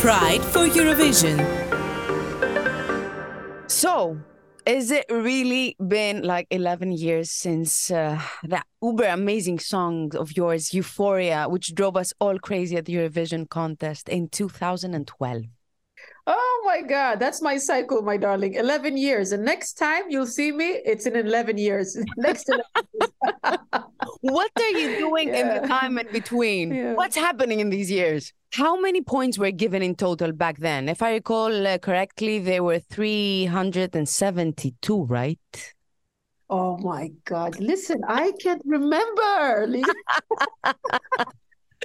Pride for Eurovision. So, is it really been like 11 years since uh, that uber amazing song of yours, Euphoria, which drove us all crazy at the Eurovision contest in 2012? Oh my God, that's my cycle, my darling. 11 years. And next time you'll see me, it's in 11 years. Next 11 years. what are you doing yeah. in the time in between? Yeah. What's happening in these years? How many points were given in total back then? If I recall uh, correctly, there were 372, right? Oh my God. Listen, I can't remember. I,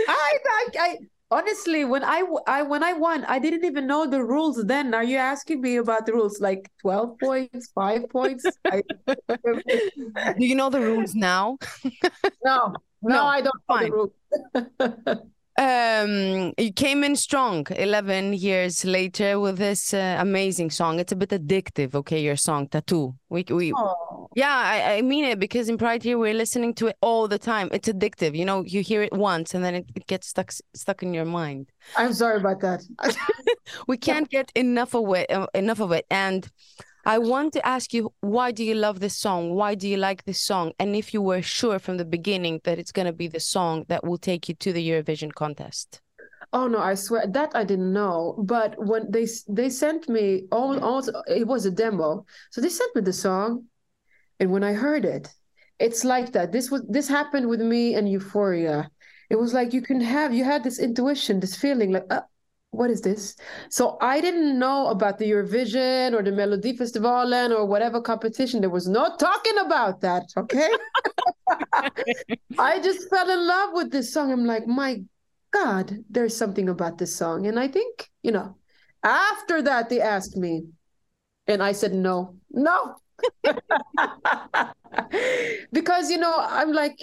I, I, honestly when I, I when i won i didn't even know the rules then. Are you asking me about the rules? Like 12 points 5 points? I... do you know the rules now? No. No, no. I don't Fine. know the rules um you came in strong 11 years later with this uh, amazing song. It's a bit addictive okay your song tattoo. We we oh. yeah I, I mean it because in pride here we're listening to it all the time. It's addictive you know you hear it once and then it, it gets stuck stuck in your mind. I'm sorry about that. We can't get enough of it uh, enough of it. And I want to ask you, why do you love this song? Why do you like this song? And if you were sure from the beginning that it's going to be the song that will take you to the Eurovision contest? Oh no, I swear that I didn't know. But when they they sent me all, all it was a demo, so they sent me the song, and when I heard it, it's like that. This was this happened with me and Euphoria. It was like you can have you had this intuition, this feeling like, uh, what is this? So I didn't know about the Eurovision or the Melodifestivalen or whatever competition. There was no talking about that. Okay. I just fell in love with this song. I'm like, my God, there's something about this song. And I think, you know, after that, they asked me, and I said, no, no, because you know i'm like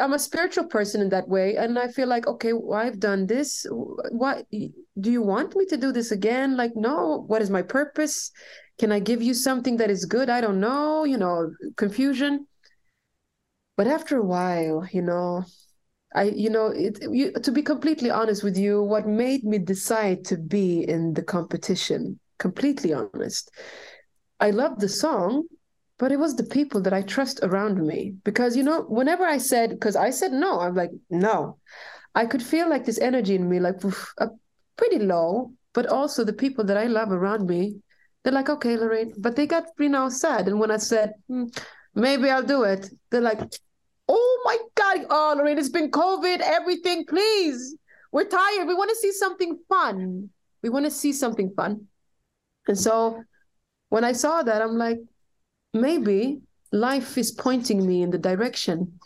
i'm a spiritual person in that way and i feel like okay well, i've done this. What do you want me to do this again? Like no. What is my purpose? Can i give you something that is good? I don't know you know confusion. But after a while you know i you know it you, to be completely honest with you what made me decide to be in the competition completely honest I love the song, but it was the people that I trust around me. Because, you know, whenever I said, because I said no, I'm like, no, I could feel like this energy in me, like pretty low, but also the people that I love around me, they're like, okay, Loreen, but they got, you know, sad. And when I said, hmm, maybe I'll do it, they're like, oh my God, oh, Loreen, it's been COVID, everything, please. We're tired. We want to see something fun. We want to see something fun. And so when I saw that, I'm like, maybe life is pointing me in the direction.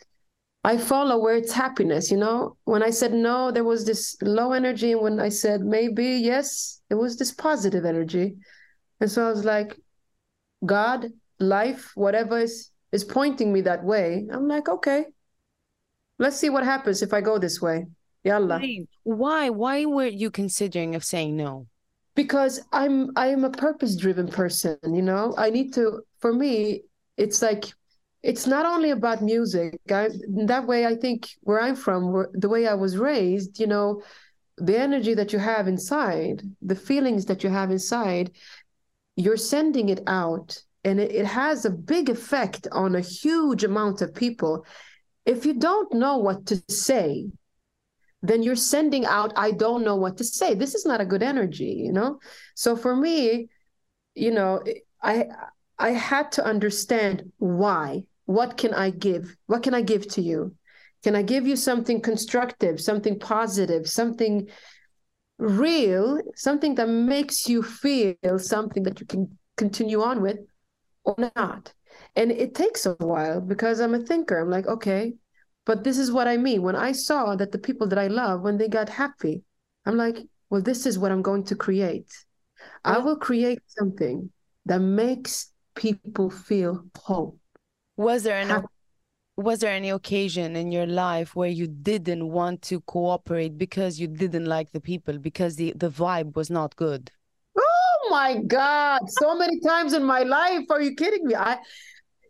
I follow where it's happiness, you know? When I said no, there was this low energy. And when I said maybe, yes, it was this positive energy. And so I was like, God, life, whatever is, is pointing me that way. I'm like, okay, let's see what happens if I go this way. Yalla. Why? Why were you considering of saying no? Because i'm i'm a purpose driven person you know? I need to for me it's like it's not only about music. I, that way i think where i'm from where, the way i was raised you know the energy that you have inside the feelings that you have inside you're sending it out and it, it has a big effect on a huge amount of people. If you don't know what to say then you're sending out i don't know what to say. This is not a good energy you know? So for me you know i i had to understand why. What can i give? What can i give to you? Can i give you something constructive something positive something real something that makes you feel something that you can continue on with or not? And it takes a while because i'm a thinker. I'm like okay but this is what I mean. When I saw that the people that I love, when they got happy, I'm like, well, this is what I'm going to create. I will create something that makes people feel hope. Was there any was there any occasion in your life where you didn't want to cooperate because you didn't like the people because the, the vibe was not good? Oh my God. So many times in my life. Are you kidding me? I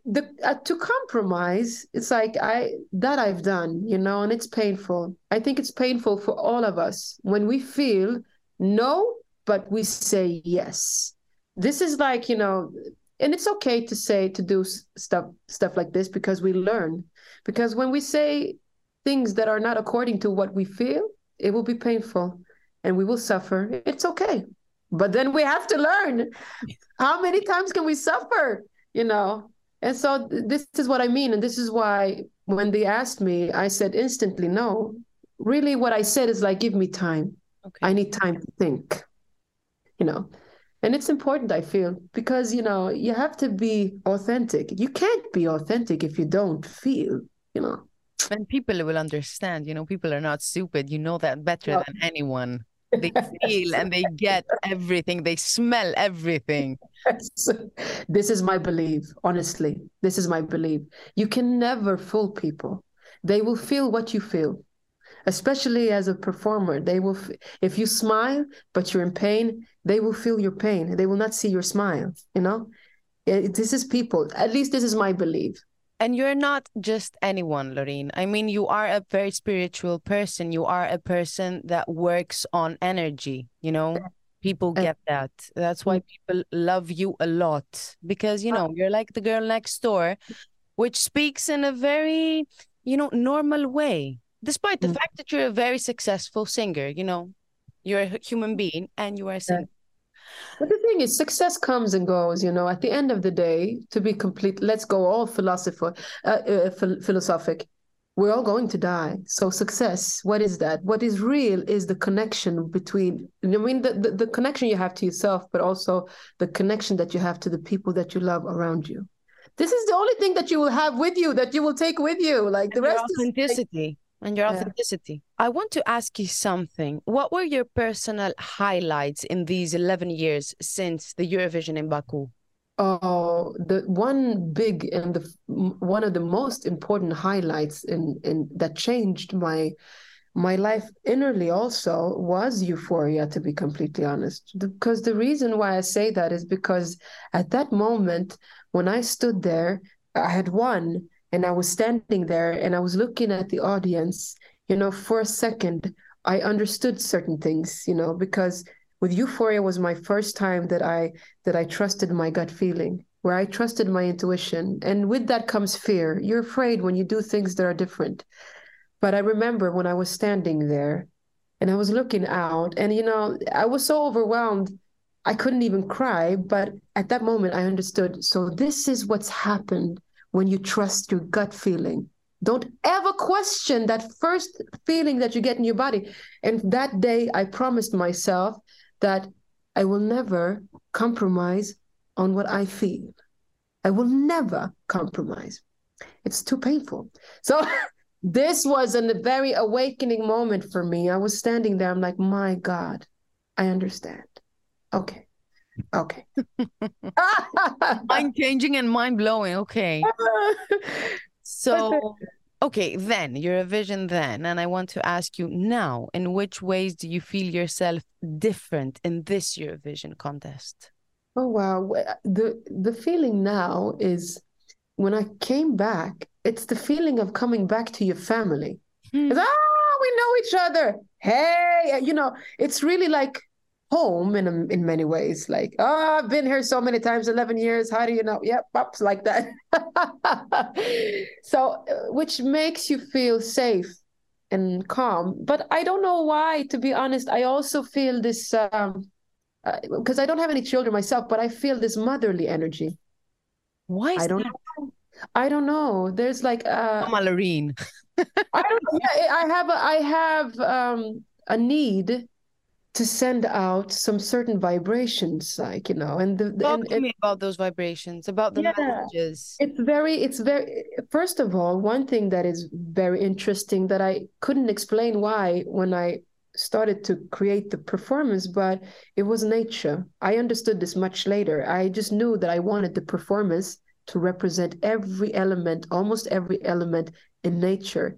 the uh, to compromise it's like i that i've done you know and it's painful i think it's painful for all of us when we feel no, but we say yes. This is like, you know, and it's okay to say to do stuff stuff like this because we learn. Because when we say things that are not according to what we feel, it will be painful and we will suffer. It's okay. But then we have to learn. How many times can we suffer? You know? And so this is what I mean. And this is why when they asked me, I said instantly no. Really, what I said is like, give me time. Okay. I need time to think, you know. And it's important, I feel, because, you know, you have to be authentic. You can't be authentic if you don't feel, you know. And people will understand, you know, people are not stupid. You know that better no. than anyone they feel and they get everything. They smell everything. This is my belief honestly. This is my belief. You can never fool people. They will feel what you feel. Especially as a performer they will if you smile but you're in pain they will feel your pain. They will not see your smile you know? It, this is people. At least this is my belief and you're not just anyone, Loreen. I mean, you are a very spiritual person. You are a person that works on energy, you know? People get that. That's why mm. people love you a lot because, you know, you're like the girl next door, which speaks in a very, you know, normal way, despite the mm. fact that you're a very successful singer, you know, you're a human being and you are a singer. But the thing is, success comes and goes. You know, at the end of the day, to be complete, let's go all philosopher, uh, uh, philosophic. We're all going to die. So success, what is that? What is real is the connection between. I mean, the, the, the connection you have to yourself, but also the connection that you have to the people that you love around you. This is the only thing that you will have with you, that you will take with you. Like the rest authenticity. Is, and your authenticity. Yeah. I want to ask you something. What were your personal highlights in these 11 years since the Eurovision in Baku? Oh, the one big and the one of the most important highlights in, in that changed my my life innerly also was euphoria to be completely honest because the reason why i say that is because at that moment when i stood there i had won and I was standing there and I was looking at the audience, you know, for a second, I understood certain things, you know, because with Euphoria was my first time that I that I trusted my gut feeling, where I trusted my intuition. And with that comes fear. You're afraid when you do things that are different. But I remember when I was standing there and I was looking out and you know, I was so overwhelmed I couldn't even cry, but at that moment I understood. So this is what's happened when you trust your gut feeling. Don't ever question that first feeling that you get in your body. And that day, I promised myself that I will never compromise on what I feel. I will never compromise. It's too painful. So, this was a very awakening moment for me. I was standing there. I'm like, my God, I understand. Okay. Okay. mind changing and mind blowing. Okay. So, okay, then Eurovision, then. And I want to ask you now, in which ways do you feel yourself different in this Eurovision contest? Oh, wow. The, the feeling now is when I came back, it's the feeling of coming back to your family. Hmm. Oh, we know each other. Hey, you know, it's really like home in in many ways. Like, oh, I've been here so many times, eleven years. How do you know? Yep, pops like that. so, uh, which makes you feel safe and calm. But I don't know why. To be honest, I also feel this because um, uh, I don't have any children myself, but I feel this motherly energy. Why? I don't that? know. I don't know. There's like uh, Loreen. I don't. Yeah, I have. A, I have um, a need to send out some certain vibrations like you know and the, talk and, to me about those vibrations about the yeah, messages. It's very it's very first of all one thing that is very interesting that i couldn't explain why when i started to create the performance but it was nature. I understood this much later. I just knew that i wanted the performance to represent every element almost every element in nature.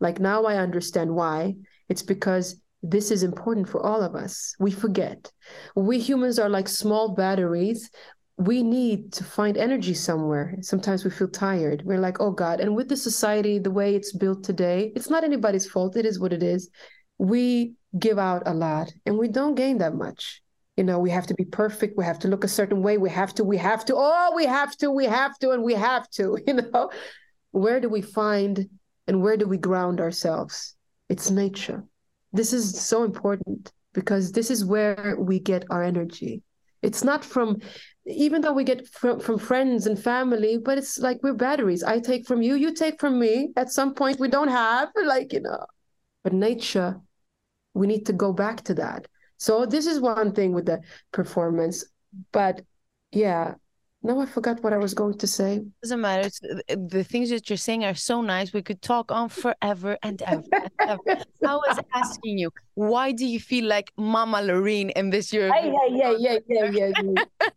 Like now i understand why. It's because this is important for all of us. We forget. We humans are like small batteries. We need to find energy somewhere. Sometimes we feel tired. We're like, oh God. And with the society, the way it's built today, it's not anybody's fault. It is what it is. we give out a lot and we don't gain that much you know we have to be perfect we have to look a certain way we have to we have to oh we have to we have to and we have to you know where do we find and where do we ground ourselves it's nature this is so important because this is where we get our energy. It's not from even though we get from, from friends and family but it's like we're batteries. I take from you you take from me. At some point we don't have like you know. But nature we need to go back to that. So this is one thing with the performance but yeah no i forgot what i was going to say. Doesn't matter. It's, uh, the things that you're saying are so nice. We could talk on forever and ever, and ever. i was asking you why do you feel like mama loreen in this year? Yeah yeah yeah yeah yeah, yeah.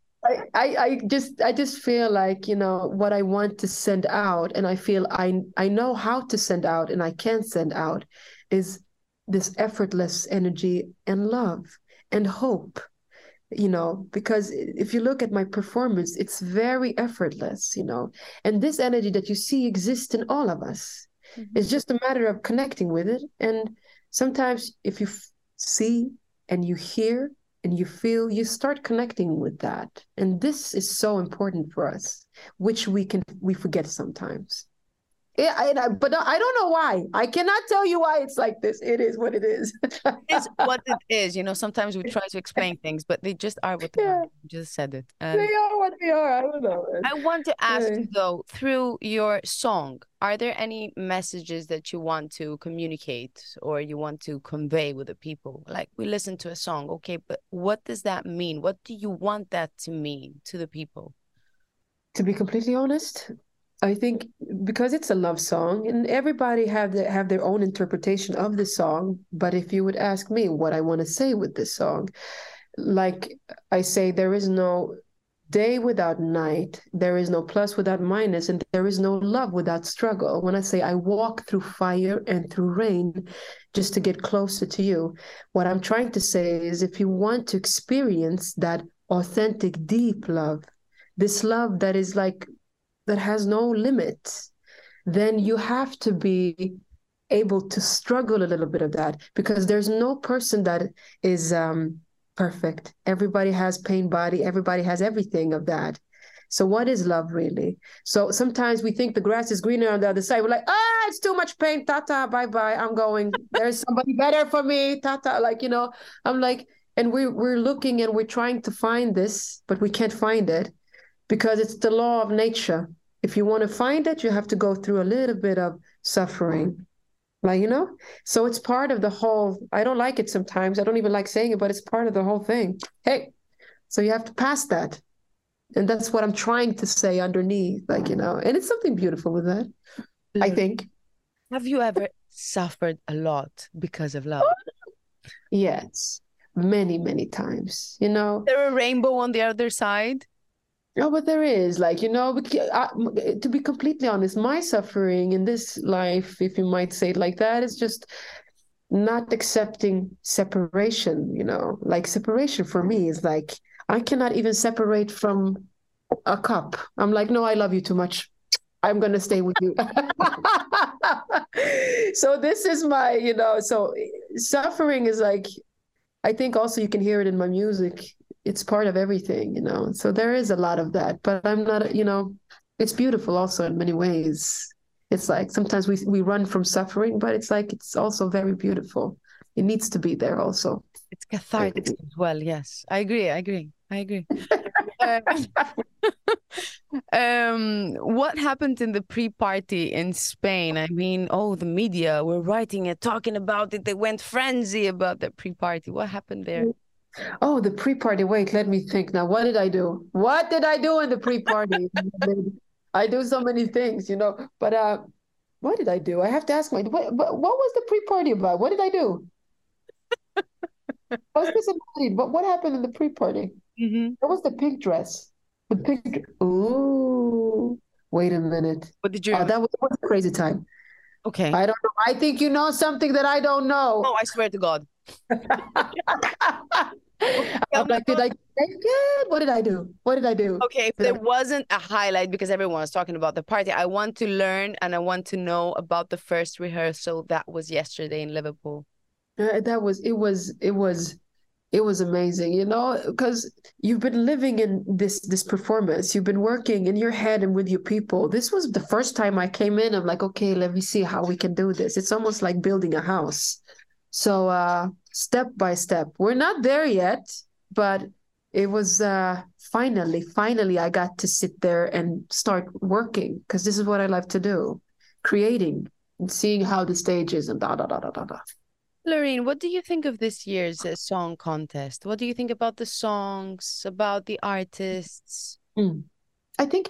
I, I just I just feel like you know what I want to send out and I feel I I know how to send out and I can send out is this effortless energy and love and hope you know because if you look at my performance it's very effortless you know. And this energy that you see exists in all of us. Mm-hmm. it's just a matter of connecting with it. And sometimes if you f- see and you hear and you feel you start connecting with that. And this is so important for us which we can we forget sometimes yeah, I, but I don't know why. I cannot tell you why it's like this. It is what it is. it's what it is. You know, sometimes we try to explain things, but they just are what they yeah. are. You just said it. And they are what they are. I don't know. I want to ask yeah. you though, through your song, are there any messages that you want to communicate or you want to convey with the people? Like we listen to a song, okay, but what does that mean? What do you want that to mean to the people? To be completely honest, I think because it's a love song and everybody have the, have their own interpretation of the song. But if you would ask me what I want to say with this song, like I say, there is no day without night, there is no plus without minus, and there is no love without struggle. When I say I walk through fire and through rain just to get closer to you, what I'm trying to say is if you want to experience that authentic, deep love, this love that is like that has no limits, then you have to be able to struggle a little bit of that because there's no person that is um, perfect. Everybody has pain body, everybody has everything of that. So what is love really? So sometimes we think the grass is greener on the other side. We're like, ah, it's too much pain. Tata, bye bye. I'm going. There's somebody better for me. Tata, like you know, I'm like, and we're we're looking and we're trying to find this, but we can't find it because it's the law of nature if you want to find it, you have to go through a little bit of suffering. Like, you know? So it's part of the whole. I don't like it sometimes. I don't even like saying it, but it's part of the whole thing. Hey, so you have to pass that. And that's what I'm trying to say underneath, like, you know, and it's something beautiful with that, I mm. think. Have you ever suffered a lot because of love? Yes, many, many times. You know, there a rainbow on the other side? No, but there is, like, you know, to be completely honest, my suffering in this life, if you might say it like that, is just not accepting separation, you know, like separation for me is like, I cannot even separate from a cup. I'm like, no, I love you too much. I'm going to stay with you. so this is my, you know, so suffering is like, I think also you can hear it in my music it's part of everything, you know. So there is a lot of that, but I'm not, you know, it's beautiful also in many ways. It's like sometimes we we run from suffering, but it's like it's also very beautiful. It needs to be there also. It's cathartic as well. Yes, I agree. I agree. I agree. um, what happened in the pre-party in Spain? I mean, oh, the media were writing it, talking about it. They went frenzy about the pre-party. What happened there? Oh, the pre-party. Wait, let me think now. What did I do? What did I do in the pre-party? I do so many things, you know. But uh, what did I do? I have to ask my. What, what was the pre-party about? What did I do? I was what happened in the pre-party? Mm-hmm. What was the pink dress? The pink. Ooh, wait a minute. What did you? Oh, that was, was a crazy time. Okay. I don't know. I think you know something that I don't know. Oh, I swear to God. I'm like, did I good? What did I do? What did I do? Okay, if there wasn't a highlight because everyone was talking about the party, I want to learn and I want to know about the first rehearsal that was yesterday in Liverpool. Uh, that was it was it was it was amazing you know because you've been living in this this performance you've been working in your head and with your people this was the first time i came in i'm like okay let me see how we can do this it's almost like building a house so uh step by step we're not there yet but it was uh finally finally i got to sit there and start working because this is what i love to do creating and seeing how the stage is and da da da da da da Loreen, what do you think of this year's uh, song contest? What do you think about the songs, about the artists? Mm. I think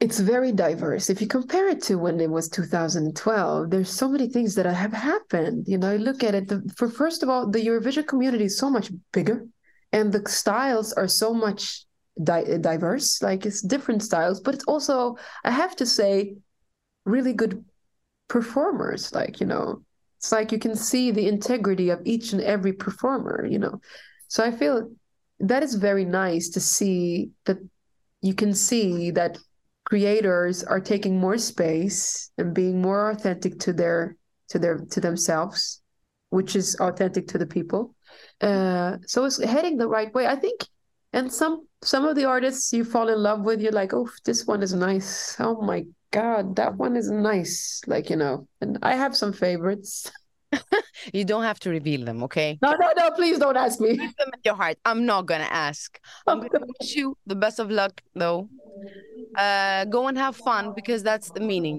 it's very diverse. If you compare it to when it was 2012, there's so many things that have happened. You know, I look at it. The, for first of all, the Eurovision community is so much bigger, and the styles are so much di- diverse. Like it's different styles, but it's also, I have to say, really good performers. Like you know, it's like you can see the integrity of each and every performer, you know. So I feel that is very nice to see that you can see that creators are taking more space and being more authentic to their to their to themselves, which is authentic to the people. Uh, so it's heading the right way, I think. And some some of the artists you fall in love with, you're like, oh, this one is nice. Oh my God, that one is nice. Like, you know, and I have some favorites. you don't have to reveal them, okay? No, no, no, please don't ask me. Keep them in your heart. I'm not gonna ask. I'm gonna wish you the best of luck though. Uh go and have fun because that's the meaning.